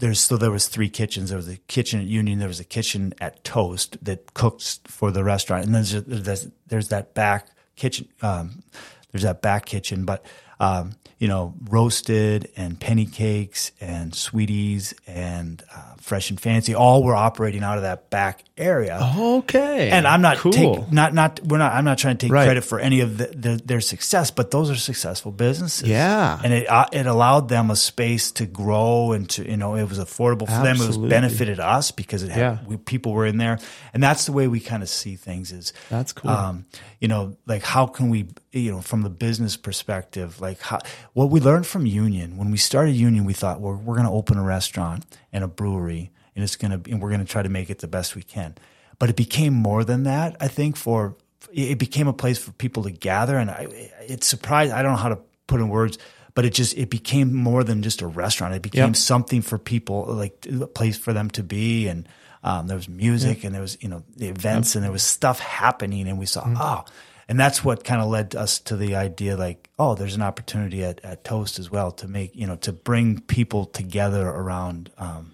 there's so there was three kitchens. There was a kitchen at Union. There was a kitchen at Toast that cooks for the restaurant, and then there's there's, there's that back kitchen. Um, there's that back kitchen, but um, you know, roasted and penny cakes and sweeties and uh, fresh and fancy, all were operating out of that back area. Okay. And I'm not cool. take, not not we're not I'm not trying to take Right. credit for any of the, the, their success, but those are successful businesses. Yeah. and it uh, it allowed them a space to grow and to you know it was affordable for them. It Absolutely. was benefited us because it had Yeah. we, people were in there, and that's the way we kind of see things. Is That's cool. Um, you know, like how can we you know from the business perspective, like how what we learned from Union when we started Union, we thought well, we're going to open a restaurant and a brewery, and it's going to and we're going to try to make it the best we can. But it became more than that. I think for it became a place for people to gather, and I, it surprised. I don't know how to put in words, but it just it became more than just a restaurant. It became Yep. something for people, like a place for them to be, and um, there was music, and there was you know the events, and there was stuff happening, and we saw oh. And that's what kind of led us to the idea, like, oh, there's an opportunity at, at Toast as well to make, you know, to bring people together around, um,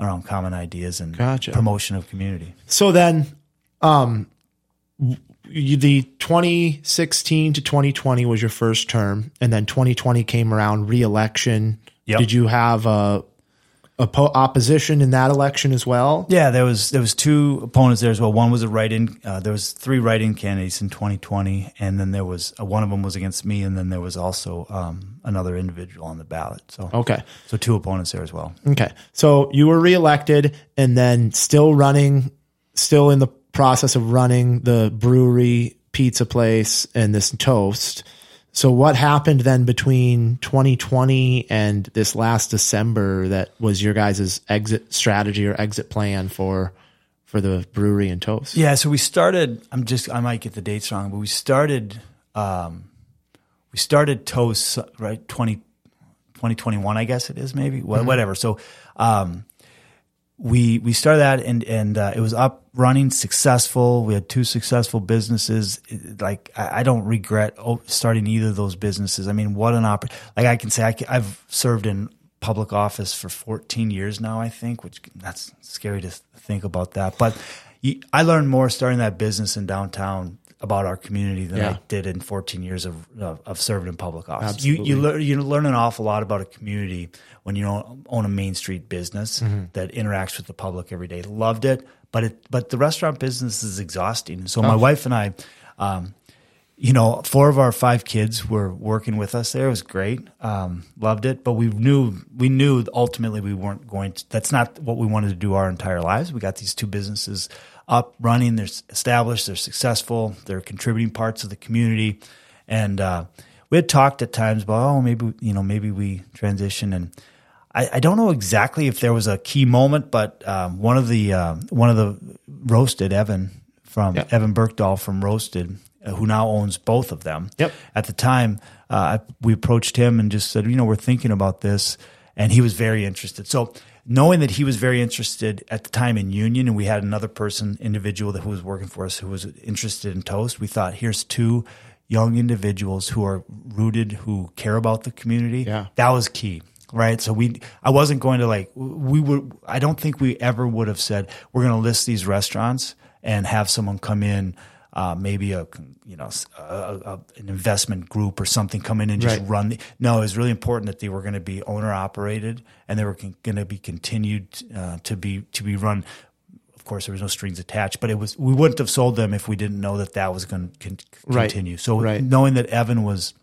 around common ideas and Gotcha. promotion of community. So then, um, the 2016 to 2020 was your first term, and then 2020 came around, re-election. Yep. Did you have a oppo- opposition in that election as well. Yeah, there was there was two opponents there as well. One was a write-in. Uh, there was three write-in candidates in 2020, and then there was uh, one of them was against me, and then there was also um, another individual on the ballot. So Okay. so two opponents there as well. Okay. So you were reelected and then still running, still in the process of running the brewery, pizza place, and this toast. So what happened then between 2020 and this last December that was your guys' exit strategy or exit plan for for the brewery and toast? Yeah, so we started. I'm just. I might get the dates wrong, but we started. Um, we started Toast right 20, 2021, I guess it is maybe Wha- whatever. So, um, we we started that and and uh, it was up running successful. We had two successful businesses. Like I, I don't regret starting either of those businesses. I mean, what an opportunity Like I can say I I've served in public office for 14 years now. I think, which that's scary to think about that. But I learned more starting that business in downtown about our community than Yeah. I did in 14 years of of, of serving in public office. Absolutely. You you learn you learn an awful lot about a community when you own, own a main street business Mm-hmm. that interacts with the public every day. Loved it, but it but the restaurant business is exhausting. So Oh. my wife and I. Um, you know, four of our five kids were working with us there. It was great. Um, loved it, but we knew we knew ultimately we weren't going to. That's not what we wanted to do our entire lives. We got these two businesses up, running. They're established. They're successful. They're contributing parts of the community, and uh, we had talked at times about oh maybe you know maybe we transition and. I, I don't know exactly if there was a key moment, but um, one of the uh, one of the roasted Evan from Yeah. Evan Burkdahl from Roasted, uh, who now owns both of them. Yep. At the time, uh, I- we approached him and just said, you know, we're thinking about this, and he was very interested. So knowing that he was very interested at the time in Union, and we had another person, individual that who was working for us who was interested in Toast, we thought, here's two young individuals who are rooted, who care about the community. Yeah. That was key. Right. So we, I wasn't going to like, we would, I don't think we ever would have said, we're going to list these restaurants and have someone come in, uh, maybe a, you know, a, a, an investment group or something come in and just Right. run. The, no, it was really important that they were going to be owner operated and they were going to be continued, uh, to be, to be run. Of course, there was no strings attached, but it was, we wouldn't have sold them if we didn't know that that was going to con- Right. continue. So Right. knowing that Evan was,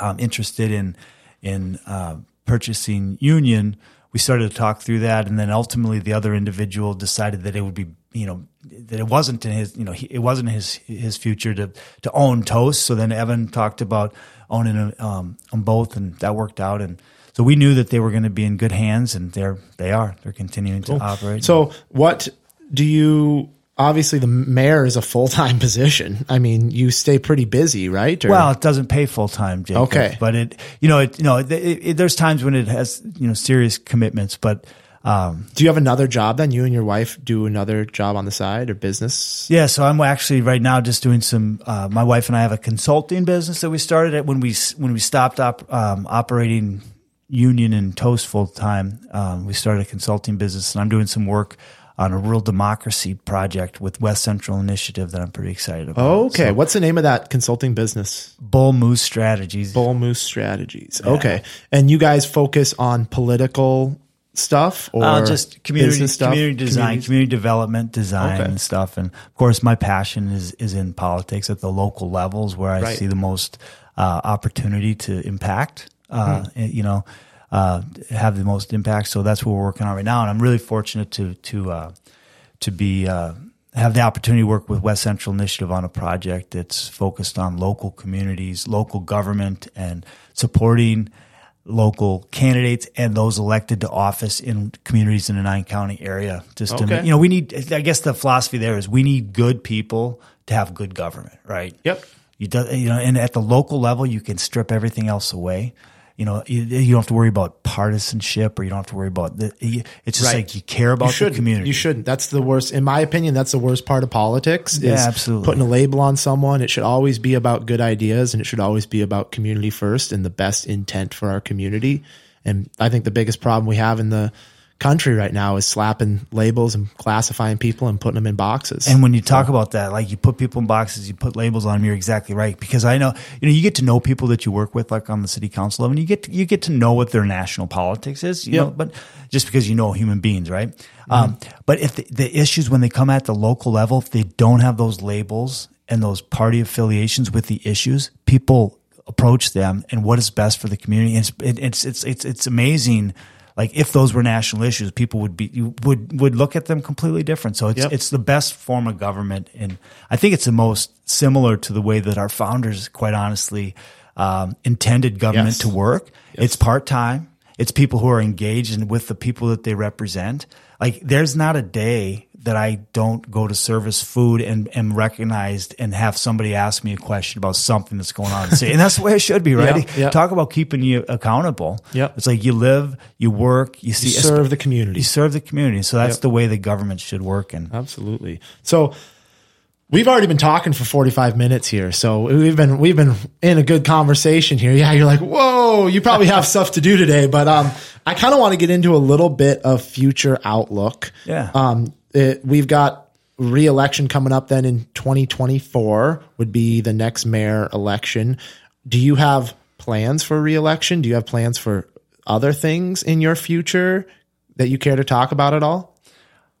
um, interested in in uh, purchasing Union, we started to talk through that, and then ultimately the other individual decided that it would be you know that it wasn't in his you know he, it wasn't his his future to to own Toast. So then Evan talked about owning um, them both, and that worked out, and so we knew that they were going to be in good hands, and they're they are they're continuing to operate. So what do you? Obviously, the mayor is a full time position. I mean, you stay pretty busy, right? Or- Well, it doesn't pay full time, Jacob. Okay. but it, you know, it, you know, it, it, there's times when it has, you know, serious commitments, but, um, do you have another job then? You and your wife do another job on the side or business? yeah. So I'm actually right now just doing some. Uh, my wife and I have a consulting business that we started at when we when we stopped op, um, operating Union and Toast full time. Um, we started a consulting business, and I'm doing some work on a rural democracy project with West Central Initiative that I'm pretty excited about. Okay. So, What's the name of that consulting business? Bull Moose Strategies. Bull Moose Strategies. Okay. And you guys focus on political stuff or Uh, just community stuff? community design, community development design Okay. and stuff. And of course, my passion is is in politics at the local levels where I Right. see the most uh, opportunity to impact. Uh, Hmm. You know, uh, have the most impact. So that's what we're working on right now, and I'm really fortunate to to uh, to be. Uh, have the opportunity to work with West Central Initiative on a project that's focused on local communities, local government, and supporting local candidates and those elected to office in communities in the nine county area. Just to, Okay. you know, we need. I guess the philosophy there is we need good people to have good government, right? Yep. You do, you know, and at the local level, you can strip everything else away. You know, you, you don't have to worry about partisanship, or you don't have to worry about. The, it's just Right. like you care about You the community. You shouldn't. That's the worst. In my opinion, that's the worst part of politics. Is Yeah, absolutely. Putting a label on someone. It should always be about good ideas, and it should always be about community first and the best intent for our community. And I think the biggest problem we have in the country right now is slapping labels and classifying people and putting them in boxes. And when you talk about that, like you put people in boxes, you put labels on them. You're exactly right because I know you know you get to know people that you work with, like on the city council level, and you get to, you get to know what their national politics is. You Yeah. know, but just because you know human beings, right? Um, but if the, the issues when they come at the local level, if they don't have those labels and those party affiliations with the issues, people approach them and what is best for the community. And it's it, it's it's it's it's amazing. Like if those were national issues, people would be you would would look at them completely different. So it's Yep. it's the best form of government, and I think it's the most similar to the way that our founders, quite honestly, um, intended government Yes. to work. It's part time. It's people who are engaged and with the people that they represent. Like there's not a day that I don't go to service food and am recognized and have somebody ask me a question about something that's going on in the city. And that's the way it should be, right? Yeah, yeah. Talk about keeping you accountable. Yep. It's like you live, you work, you see, you serve the community. you serve the community. So that's Yep. the way the government should work. And Absolutely. So we've already been talking for 45 minutes here. So we've been we've been in a good conversation here. Yeah, you're like, "Whoa, you probably have stuff to do today." But um I kind of want to get into a little bit of future outlook. Yeah. Um it, we've got re-election coming up then in 2024 would be the next mayor election. Do you have plans for re-election? Do you have plans for other things in your future that you care to talk about at all?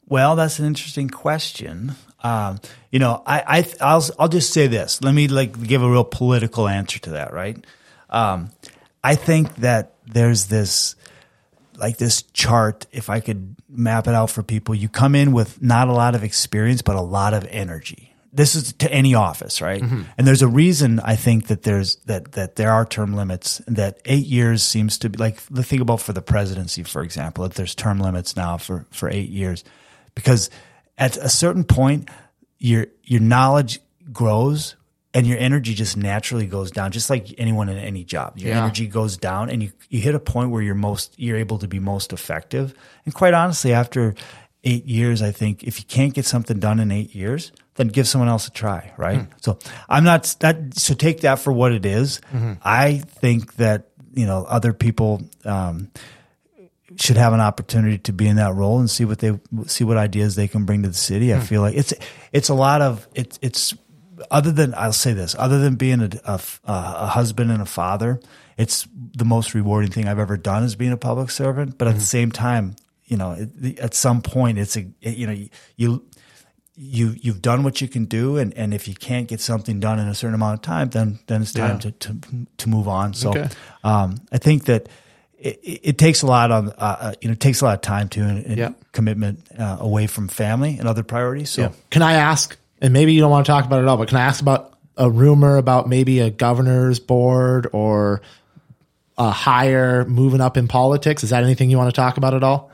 Well, that's an interesting question. Um, you know, I, I, I'll, I'll just say this. Let me like give a real political answer to that, right? Um, I think that there's this, like this chart. If I could map it out for people, you come in with not a lot of experience, but a lot of energy. This is to any office, right? Mm-hmm. And there's a reason I think that there's that that there are term limits. That eight years seems to be like the thing about for the presidency, for example, that there's term limits now for for eight years because at a certain point your your knowledge grows and your energy just naturally goes down just like anyone in any job your Yeah. energy goes down and you you hit a point where you're most you're able to be most effective and quite honestly after 8 years I think if you can't get something done in 8 years then give someone else a try right hmm. so I'm not that so take that for what it is. Mm-hmm. I think that you know other people um should have an opportunity to be in that role and see what they see what ideas they can bring to the city. I hmm. feel like it's it's a lot of it's it's other than I'll say this other than being a, a, a husband and a father, it's the most rewarding thing I've ever done is being a public servant. But at the same time, you know, it, at some point, it's a you know you you you've done what you can do, and, and if you can't get something done in a certain amount of time, then then it's time Yeah. to, to to move on. So Okay. um, I think that it, it it takes a lot on uh, uh, you know it takes a lot of time to and, and Yeah. commitment uh, away from family and other priorities. So yeah. Can I ask, and maybe you don't want to talk about it at all, but can I ask about a rumor about maybe a governor's board or a higher moving up in politics? Is that anything you want to talk about at all?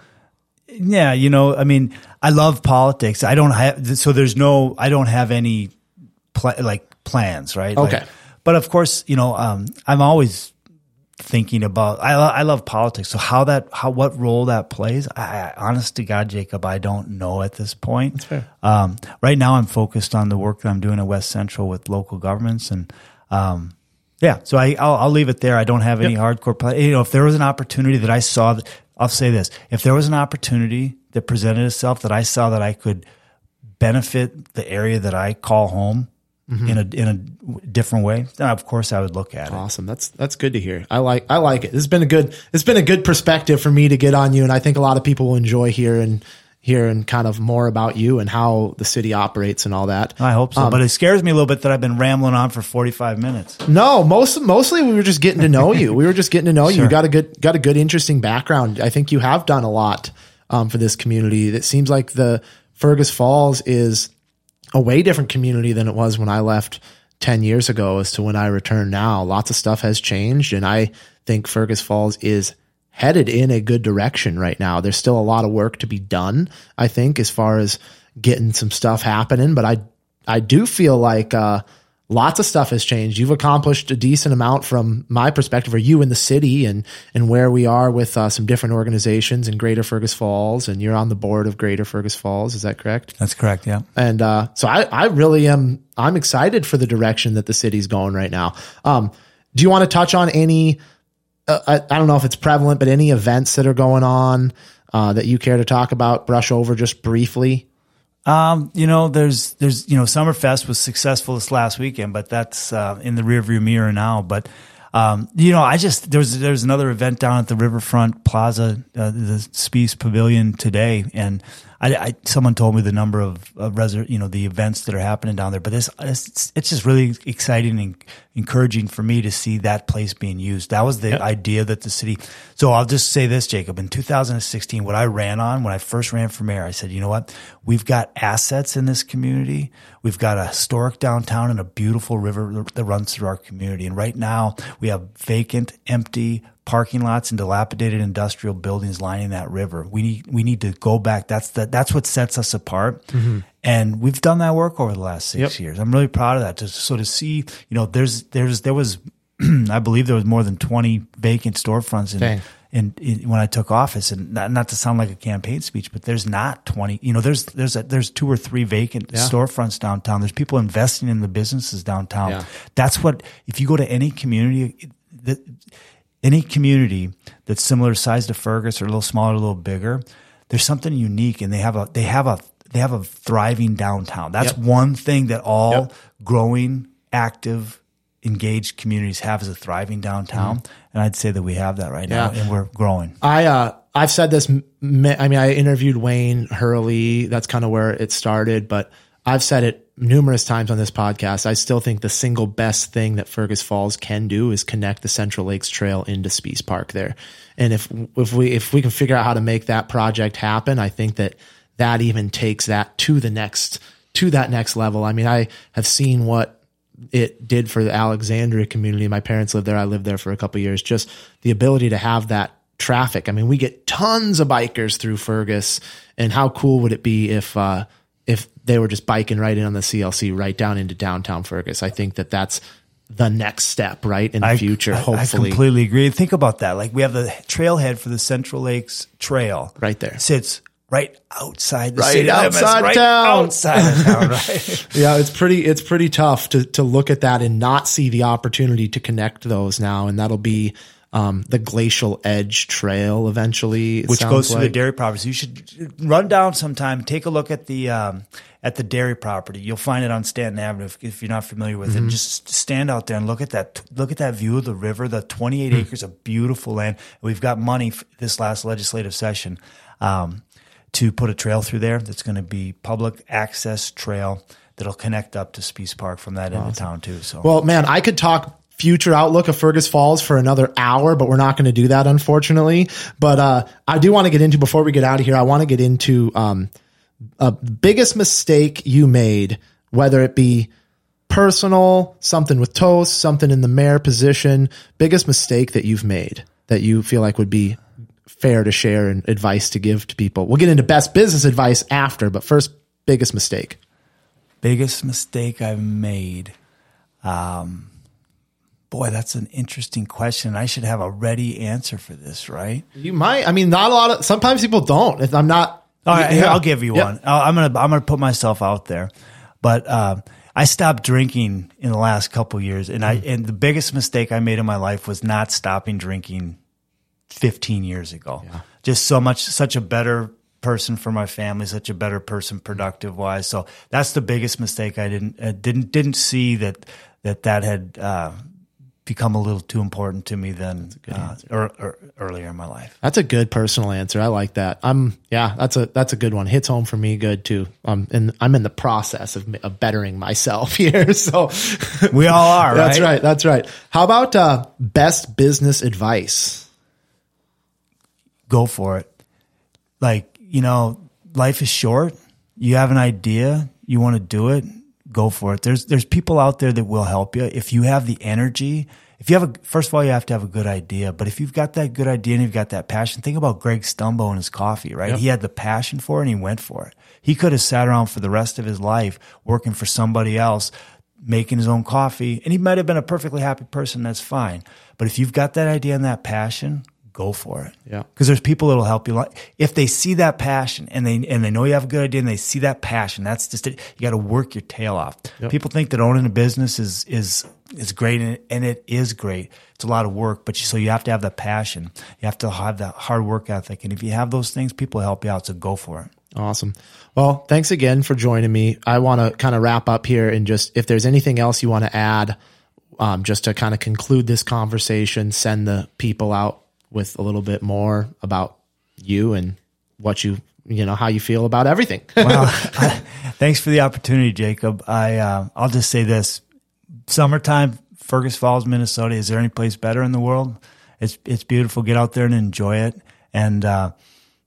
yeah, you know, I mean, I love politics. I don't have so there's no I don't have any pla- like plans, right? Like- Okay. but of course, you know, um, I'm always thinking about I, I love politics. So how that how what role that plays, I, I honest to God, Jacob, I don't know at this point. That's fair. Um, right now, I'm focused on the work that I'm doing at West Central with local governments and. Um, yeah, so I, I'll, I'll leave it there. I don't have any hardcore play. You know, if there was an opportunity that I saw, that, I'll say this: if there was an opportunity that presented itself that I saw that I could benefit the area that I call home in a in a different way, of course I would look at it. Awesome. That's that's good to hear. I like I like it. It's been a good it's been a good perspective for me to get on you, and I think a lot of people will enjoy hearing hearing kind of more about you and how the city operates and all that. I hope so, but it scares me a little bit that I've been rambling on for forty five minutes. No, most mostly we were just getting to know you. We were just getting to know you. You got a good got a good interesting background. I think you have done a lot um, for this community. It seems like the Fergus Falls is a way different community than it was when I left 10 years ago as to when I return now. Lots of stuff has changed and I think Fergus Falls is headed in a good direction right now. There's still a lot of work to be done, I think, as far as getting some stuff happening, but I I do feel like uh lots of stuff has changed. You've accomplished a decent amount from my perspective, or you in the city and and where we are with uh, some different organizations in Greater Fergus Falls, and you're on the board of Greater Fergus Falls. Is that correct? That's correct. Yeah. And uh, so I, I really am. I'm excited for the direction that the city's going right now. Um, do you want to touch on any? Uh, I, I don't know if it's prevalent, but any events that are going on uh, that you care to talk about, brush over just briefly? Um, you know, there's there's you know, Summerfest was successful this last weekend, but that's uh, in the rearview mirror now. But um, you know, I just there's there's another event down at the Riverfront Plaza, uh, the Spees Pavilion today, and I, I, someone told me the number of, of reser- you know the events that are happening down there. But this it's, it's just really exciting and encouraging for me to see that place being used. That was the yep. idea that the city. So I'll just say this, Jacob. In 2016, what I ran on when I first ran for mayor, I said, you know what? We've got assets in this community. We've got a historic downtown and a beautiful river that runs through our community. And right now we have vacant, empty parking lots and dilapidated industrial buildings lining that river. We need we need to go back. That's the, that's what sets us apart. Mm-hmm. And we've done that work over the last six yep. years. I'm really proud of that. Just so to see, you know, there's there's there was I believe there was more than 20 vacant storefronts in, in, in, when I took office, and not, not, to sound like a campaign speech, but there's not 20. You know, there's there's a, there's two or three vacant yeah. storefronts downtown. There's people investing in the businesses downtown. Yeah. That's what if you go to any community, that any community that's similar size to Fergus or a little smaller, a little bigger, there's something unique, and they have a they have a they have a thriving downtown. That's yep. one thing that all yep. growing, active, engaged communities have is a thriving downtown, mm and I'd say that we have that right yeah. now, and we're growing. I uh, I've said this. I mean, I interviewed Wayne Hurley. That's kind of where it started, but I've said it numerous times on this podcast, I still think the single best thing that Fergus Falls can do is connect the Central Lakes Trail into Spees Park there. And if if we if we can figure out how to make that project happen, I think that that even takes that to the next to that next level. I mean, I have seen what it did for the Alexandria community. My parents lived there. I lived there for a couple years. Just the ability to have that traffic. I mean, we get tons of bikers through Fergus, and how cool would it be if uh, if they were just biking right in on the CLC right down into downtown Fergus. I think that that's the next step, right? In the I, future, I, hopefully. I completely agree. Think about that. Like we have the trailhead for the Central Lakes Trail. Right there. Sits right outside the right city outside limits, town. Right outside of town, right? yeah, it's pretty it's pretty tough to to look at that and not see the opportunity to connect those now. And that'll be um, the Glacial Edge Trail eventually, which goes like. through the dairy properties. You should run down sometime, take a look at the um, at the dairy property. You'll find it on Stanton Avenue if, if you're not familiar with mm-hmm. it. Just stand out there and look at that. Look at that view of the river. The 28 mm-hmm. acres of beautiful land. We've got money this last legislative session um, to put a trail through there. That's going to be public access trail that'll connect up to Spees Park from that awesome. end of town too. So, well, man, I could talk future outlook of Fergus Falls for another hour, but we're not going to do that, unfortunately. But uh, I do want to get into before we get out of here. I want to get into um, a biggest mistake you made, whether it be personal, something with toast, something in the mayor position. Biggest mistake that you've made that you feel like would be fair to share and advice to give to people. We'll get into best business advice after, but first, biggest mistake. Biggest mistake I've made. Um, Boy, that's an interesting question. I should have a ready answer for this, right? You might. I mean, not a lot of. Sometimes people don't. If I'm not. All right, here, I'll give you yep. one. I'm gonna I'm gonna put myself out there, but uh, I stopped drinking in the last couple years, and I mm. and the biggest mistake I made in my life was not stopping drinking 15 years ago. Yeah. Just so much, such a better person for my family, such a better person, productive wise. So that's the biggest mistake I didn't uh, didn't didn't see that that that had uh, become a little too important to me than uh, or, or earlier in my life. That's a good personal answer. I like that. I'm yeah, that's a that's a good one. Hits home for me good too. Um, and I'm in the process of, of bettering myself here. So we all are. that's right? right. That's right. How about uh, best business advice? Go for it. Like you know, life is short. You have an idea. You want to do it go for it. There's there's people out there that will help you if you have the energy. If you have a first of all, you have to have a good idea. But if you've got that good idea and you've got that passion, think about Greg Stumbo and his coffee, right? Yep. He had the passion for it and he went for it. He could have sat around for the rest of his life working for somebody else, making his own coffee, and he might have been a perfectly happy person. That's fine. But if you've got that idea and that passion, go for it. Yeah. Because there's people that'll help you. If they see that passion and they and they know you have a good idea and they see that passion, that's just it. You got to work your tail off. People think that owning a business is is is great and and it is great. It's a lot of work, but you, so you have to have that passion. You have to have that hard work ethic, and if you have those things, people help you out. So go for it. Awesome. Well, thanks again for joining me. I want to kind of wrap up here and just if there's anything else you want to add, um, just to kind of conclude this conversation, send the people out with a little bit more about you and what you you know how you feel about everything. Well, thanks for the opportunity, Jacob. I uh, I'll just say this: summertime, Fergus Falls, Minnesota. Is there any place better in the world? It's it's beautiful. Get out there and enjoy it. And uh,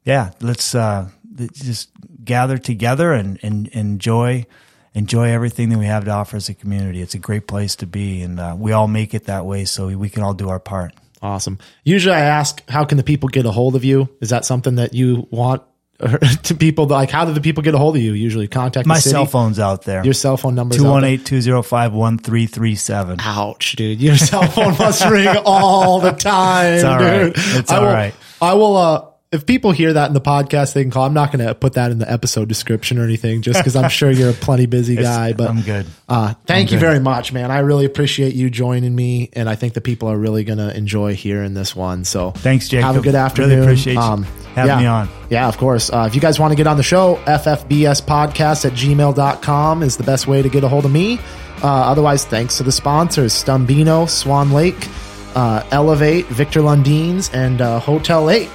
yeah, let's uh, just gather together and, and enjoy enjoy everything that we have to offer as a community. It's a great place to be, and uh, we all make it that way, so we can all do our part. Awesome. Usually I ask, how can the people get a hold of you? Is that something that you want to people? Like, how do the people get a hold of you? Usually contact My cell phone's out there. Your cell phone number is 218-205-1337. Ouch, dude. Your cell phone must ring all the time. It's all right. dude. It's I all will, right. I will, uh, if people hear that in the podcast, they can call. I'm not going to put that in the episode description or anything, just because I'm sure you're a plenty busy guy. But I'm good. Uh, thank I'm you good. very much, man. I really appreciate you joining me, and I think the people are really going to enjoy hearing this one. So Thanks, Jake. Have a good afternoon. Really appreciate you having yeah. me on. Yeah, of course. Uh, if you guys want to get on the show, ffbs podcast at gmail.com is the best way to get a hold of me. Uh, otherwise, thanks to the sponsors Stumbeano, Swan Lake, uh, Elevate, Victor Lundeen's, and uh, Hotel 8.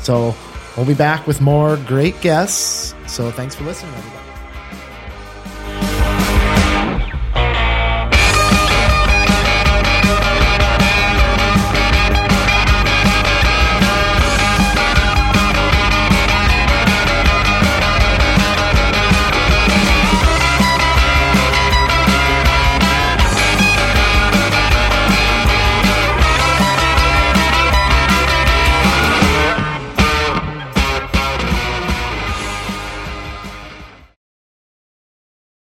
So we'll be back with more great guests. So thanks for listening, everybody.